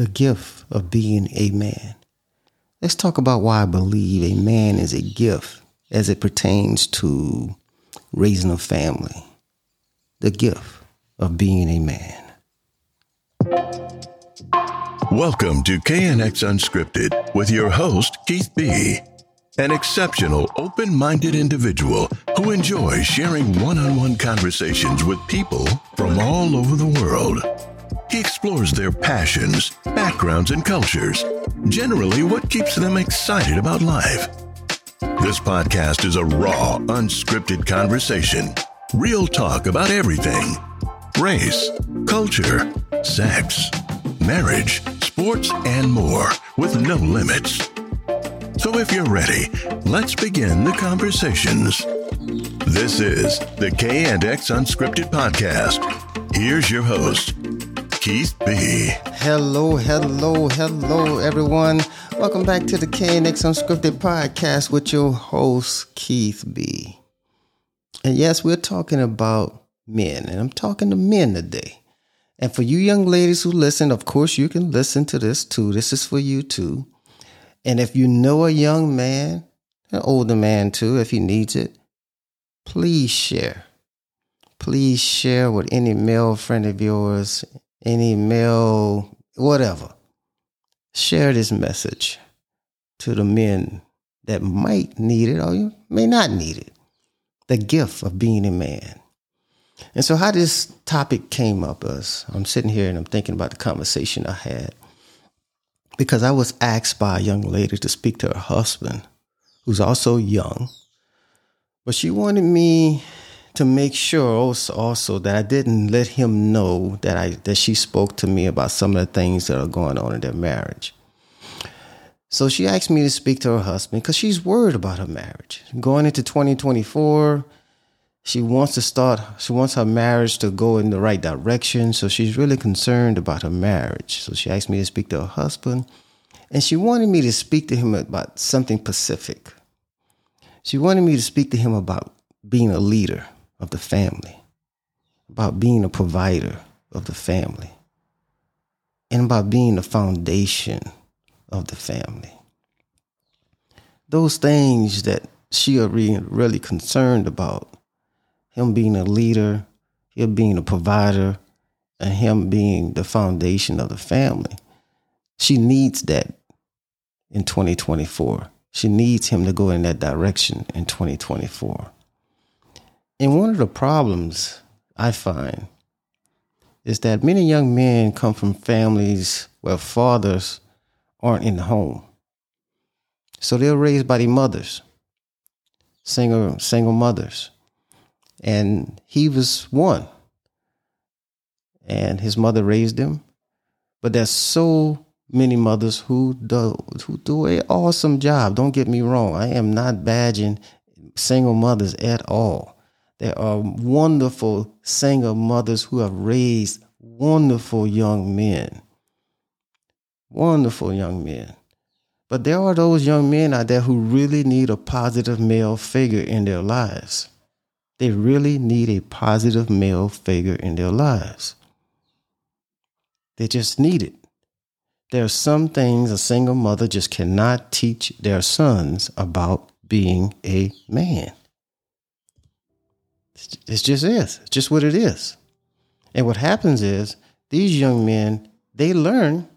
the gift of being a man. Let's talk about why I believe a man is a gift as it pertains to raising a family. The gift of being a man. Welcome to KNX Unscripted with your host, Keith B. An exceptional, open minded individual who enjoys sharing one on one conversations with people from all over the world. He explores their passions, backgrounds, and cultures, generally, what keeps them excited about life. This podcast is a raw, unscripted conversation, real talk about everything race, culture, sex, marriage, sports, and more with no limits. So if you're ready, let's begin the conversations. This is the K and X Unscripted Podcast. Here's your host, Keith B. Hello, hello, hello, everyone. Welcome back to the KNX Unscripted Podcast with your host, Keith B. And yes, we're talking about men, and I'm talking to men today. And for you young ladies who listen, of course, you can listen to this too. This is for you too. And if you know a young man, an older man too, if he needs it, please share. Please share with any male friend of yours, any male, whatever, share this message to the men that might need it or you may not need it. The gift of being a man. And so, how this topic came up is I'm sitting here and I'm thinking about the conversation I had because I was asked by a young lady to speak to her husband, who's also young, but she wanted me to make sure also, also that I didn't let him know that I that she spoke to me about some of the things that are going on in their marriage. So she asked me to speak to her husband because she's worried about her marriage. Going into 2024, she wants to start, she wants her marriage to go in the right direction. So she's really concerned about her marriage. So she asked me to speak to her husband. And she wanted me to speak to him about something specific. She wanted me to speak to him about being a leader of the family, about being a provider of the family, and about being the foundation of the family. Those things that she are really, really concerned about him being a leader, him being a provider, and him being the foundation of the family. She needs that in 2024. She needs him to go in that direction in 2024. And one of the problems I find is that many young men come from families where fathers aren't in the home. So they're raised by their mothers, single, single mothers. And he was one. And his mother raised him. But there's so many mothers who do who do an awesome job. Don't get me wrong. I am not badging single mothers at all. There are wonderful single mothers who have raised wonderful young men. Wonderful young men. But there are those young men out there who really need a positive male figure in their lives. They really need a positive male figure in their lives. They just need it. There are some things a single mother just cannot teach their sons about being a man. It just is. It's just what it is. And what happens is these young men, they learn.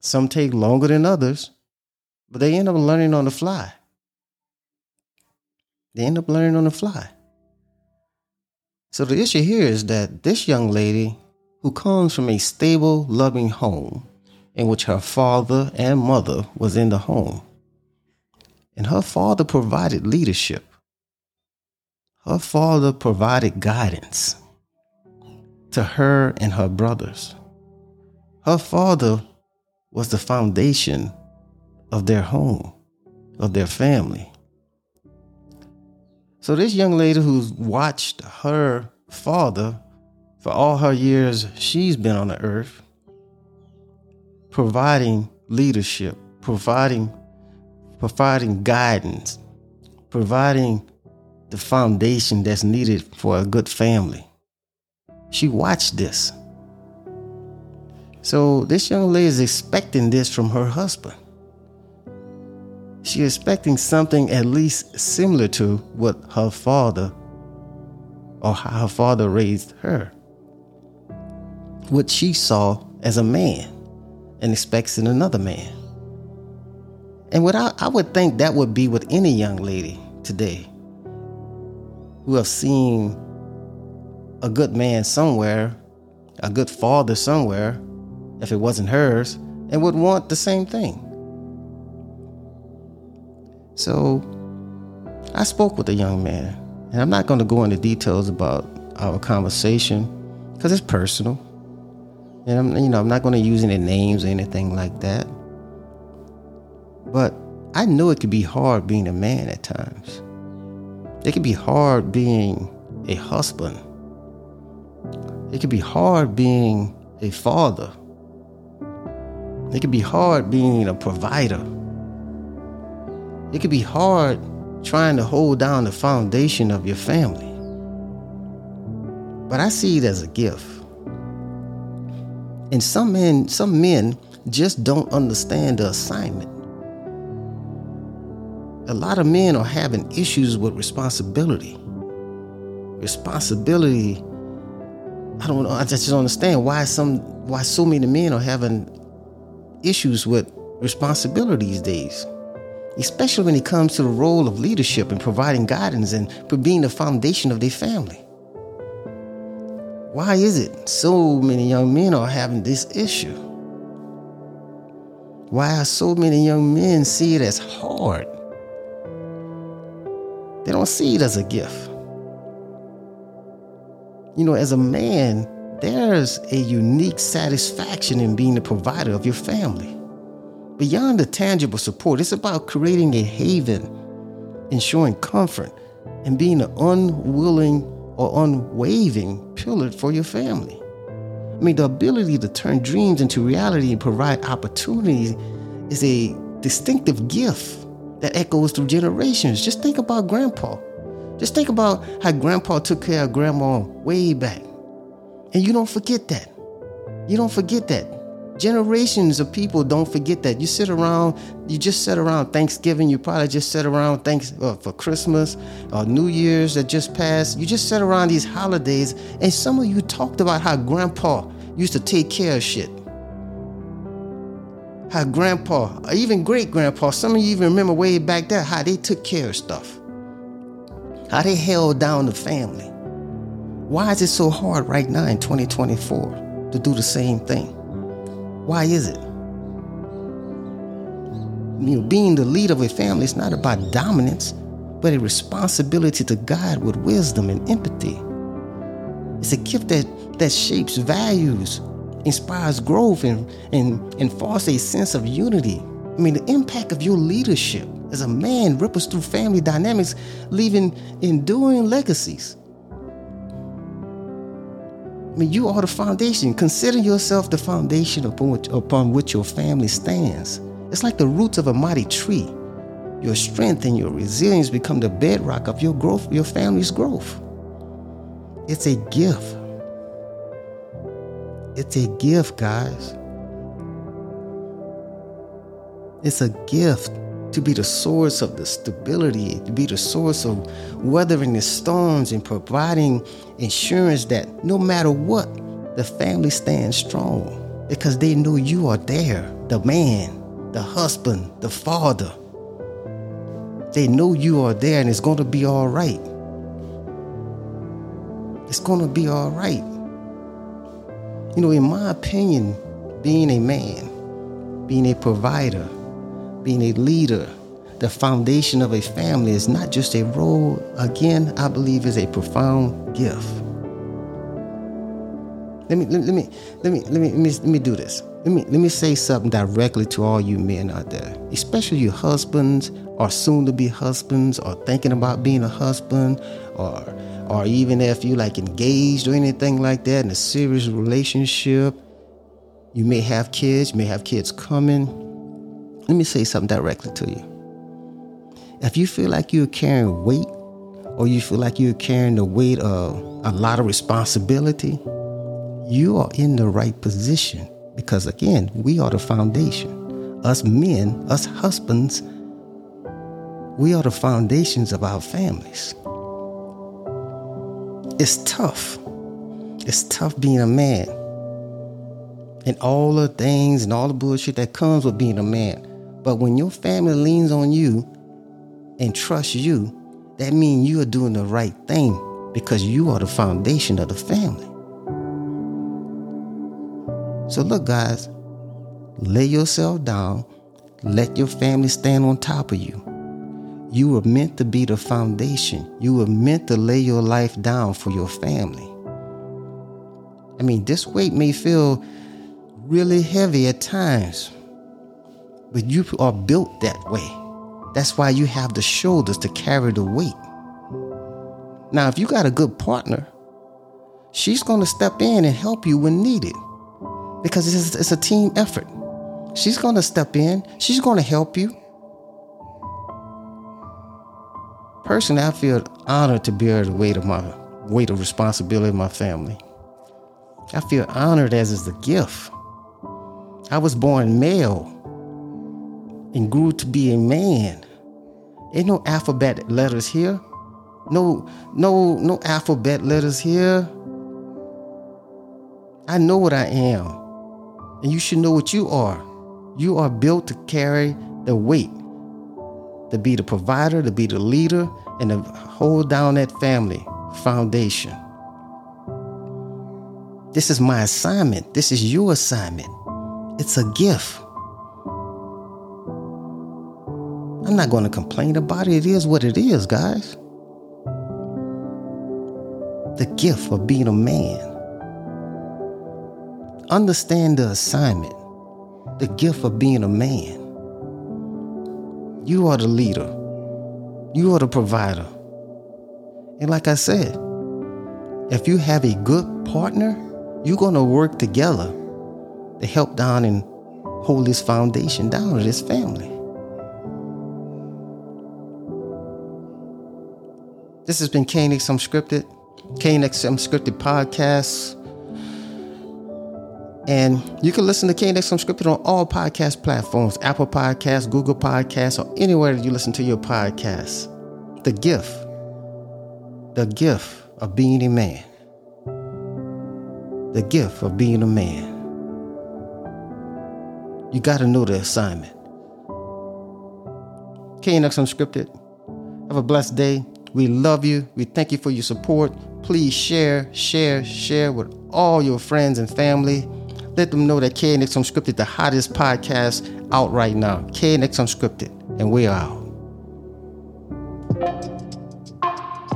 Some take longer than others, but they end up learning on the fly. They end up learning on the fly. So the issue here is that this young lady who comes from a stable, loving home in which her father and mother was in the home. And her father provided leadership. Her father provided guidance to her and her brothers. Her father was the foundation of their home, of their family. So, this young lady who's watched her father for all her years she's been on the earth, providing leadership, providing providing guidance, providing the foundation that's needed for a good family. She watched this. So this young lady is expecting this from her husband. She's expecting something at least similar to what her father or how her father raised her. What she saw as a man and expects in another man. And what I, I would think that would be with any young lady today who have seen a good man somewhere, a good father somewhere, if it wasn't hers, and would want the same thing. So I spoke with a young man, and I'm not going to go into details about our conversation because it's personal. And I'm, you know, I'm not going to use any names or anything like that. But I know it could be hard being a man at times. It can be hard being a husband. It can be hard being a father. It can be hard being a provider. It can be hard trying to hold down the foundation of your family. But I see it as a gift. And some men, some men just don't understand the assignment a lot of men are having issues with responsibility. Responsibility. I don't know. I just don't understand why some why so many men are having issues with responsibility these days. Especially when it comes to the role of leadership and providing guidance and being the foundation of their family. Why is it so many young men are having this issue? Why are so many young men see it as hard? They don't see it as a gift. You know, as a man, there's a unique satisfaction in being the provider of your family. Beyond the tangible support, it's about creating a haven, ensuring comfort, and being an unwilling or unwavering pillar for your family. I mean, the ability to turn dreams into reality and provide opportunities is a distinctive gift that echoes through generations. Just think about grandpa. Just think about how grandpa took care of grandma way back. And you don't forget that. You don't forget that. Generations of people don't forget that. You sit around, you just sit around Thanksgiving, you probably just sit around thanks uh, for Christmas or New Year's that just passed. You just sit around these holidays, and some of you talked about how grandpa used to take care of shit how grandpa, or even great grandpa, some of you even remember way back there how they took care of stuff, how they held down the family. Why is it so hard right now in 2024 to do the same thing? Why is it? You know, being the leader of a family is not about dominance, but a responsibility to guide with wisdom and empathy. It's a gift that, that shapes values, inspires growth and, and, and fosters a sense of unity. I mean, the impact of your leadership as a man ripples through family dynamics, leaving enduring legacies. I mean, you are the foundation. Consider yourself the foundation upon which, upon which your family stands. It's like the roots of a mighty tree. Your strength and your resilience become the bedrock of your growth, your family's growth. It's a gift it's a gift, guys. It's a gift to be the source of the stability, to be the source of weathering the storms and providing insurance that no matter what, the family stands strong because they know you are there the man, the husband, the father. They know you are there and it's going to be all right. It's going to be all right. You know, in my opinion, being a man, being a provider, being a leader, the foundation of a family is not just a role, again, I believe is a profound gift. Let me let me let me let me let me, let me do this. Let me let me say something directly to all you men out there, especially your husbands or soon to be husbands or thinking about being a husband or or even if you like engaged or anything like that in a serious relationship, you may have kids, you may have kids coming. Let me say something directly to you. If you feel like you're carrying weight or you feel like you're carrying the weight of a lot of responsibility, you are in the right position Because again, we are the foundation. Us men, us husbands, we are the foundations of our families. It's tough. It's tough being a man. And all the things and all the bullshit that comes with being a man. But when your family leans on you and trusts you, that means you are doing the right thing because you are the foundation of the family. So, look, guys, lay yourself down, let your family stand on top of you. You were meant to be the foundation, you were meant to lay your life down for your family. I mean, this weight may feel really heavy at times, but you are built that way. That's why you have the shoulders to carry the weight. Now, if you got a good partner, she's going to step in and help you when needed because it's, a team effort. She's going to step in, she's going to help you. Personally, I feel honored to bear the weight of my weight of responsibility of my family. I feel honored as is the gift. I was born male and grew to be a man. Ain't no alphabet letters here. No, no, no alphabet letters here. I know what I am. And you should know what you are. You are built to carry the weight, to be the provider, to be the leader, and to hold down that family foundation. This is my assignment. This is your assignment. It's a gift. I'm not going to complain about it. It is what it is, guys. The gift of being a man. Understand the assignment, the gift of being a man. You are the leader, you are the provider. And like I said, if you have a good partner, you're going to work together to help down and hold this foundation down of this family. This has been KNX Unscripted, KNX Unscripted Podcast. And you can listen to KNX Unscripted on all podcast platforms Apple Podcasts, Google Podcasts, or anywhere that you listen to your podcasts. The gift, the gift of being a man. The gift of being a man. You got to know the assignment. KNX Unscripted. Have a blessed day. We love you. We thank you for your support. Please share, share, share with all your friends and family. Let them know that KNX Unscripted, the hottest podcast out right now. KNX Unscripted, and we're out.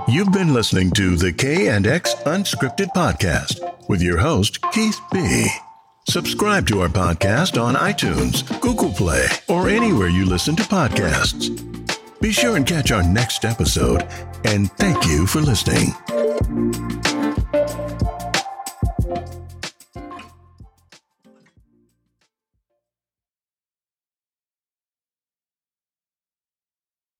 You've been listening to the K and X Unscripted podcast with your host Keith B. Subscribe to our podcast on iTunes, Google Play, or anywhere you listen to podcasts. Be sure and catch our next episode, and thank you for listening.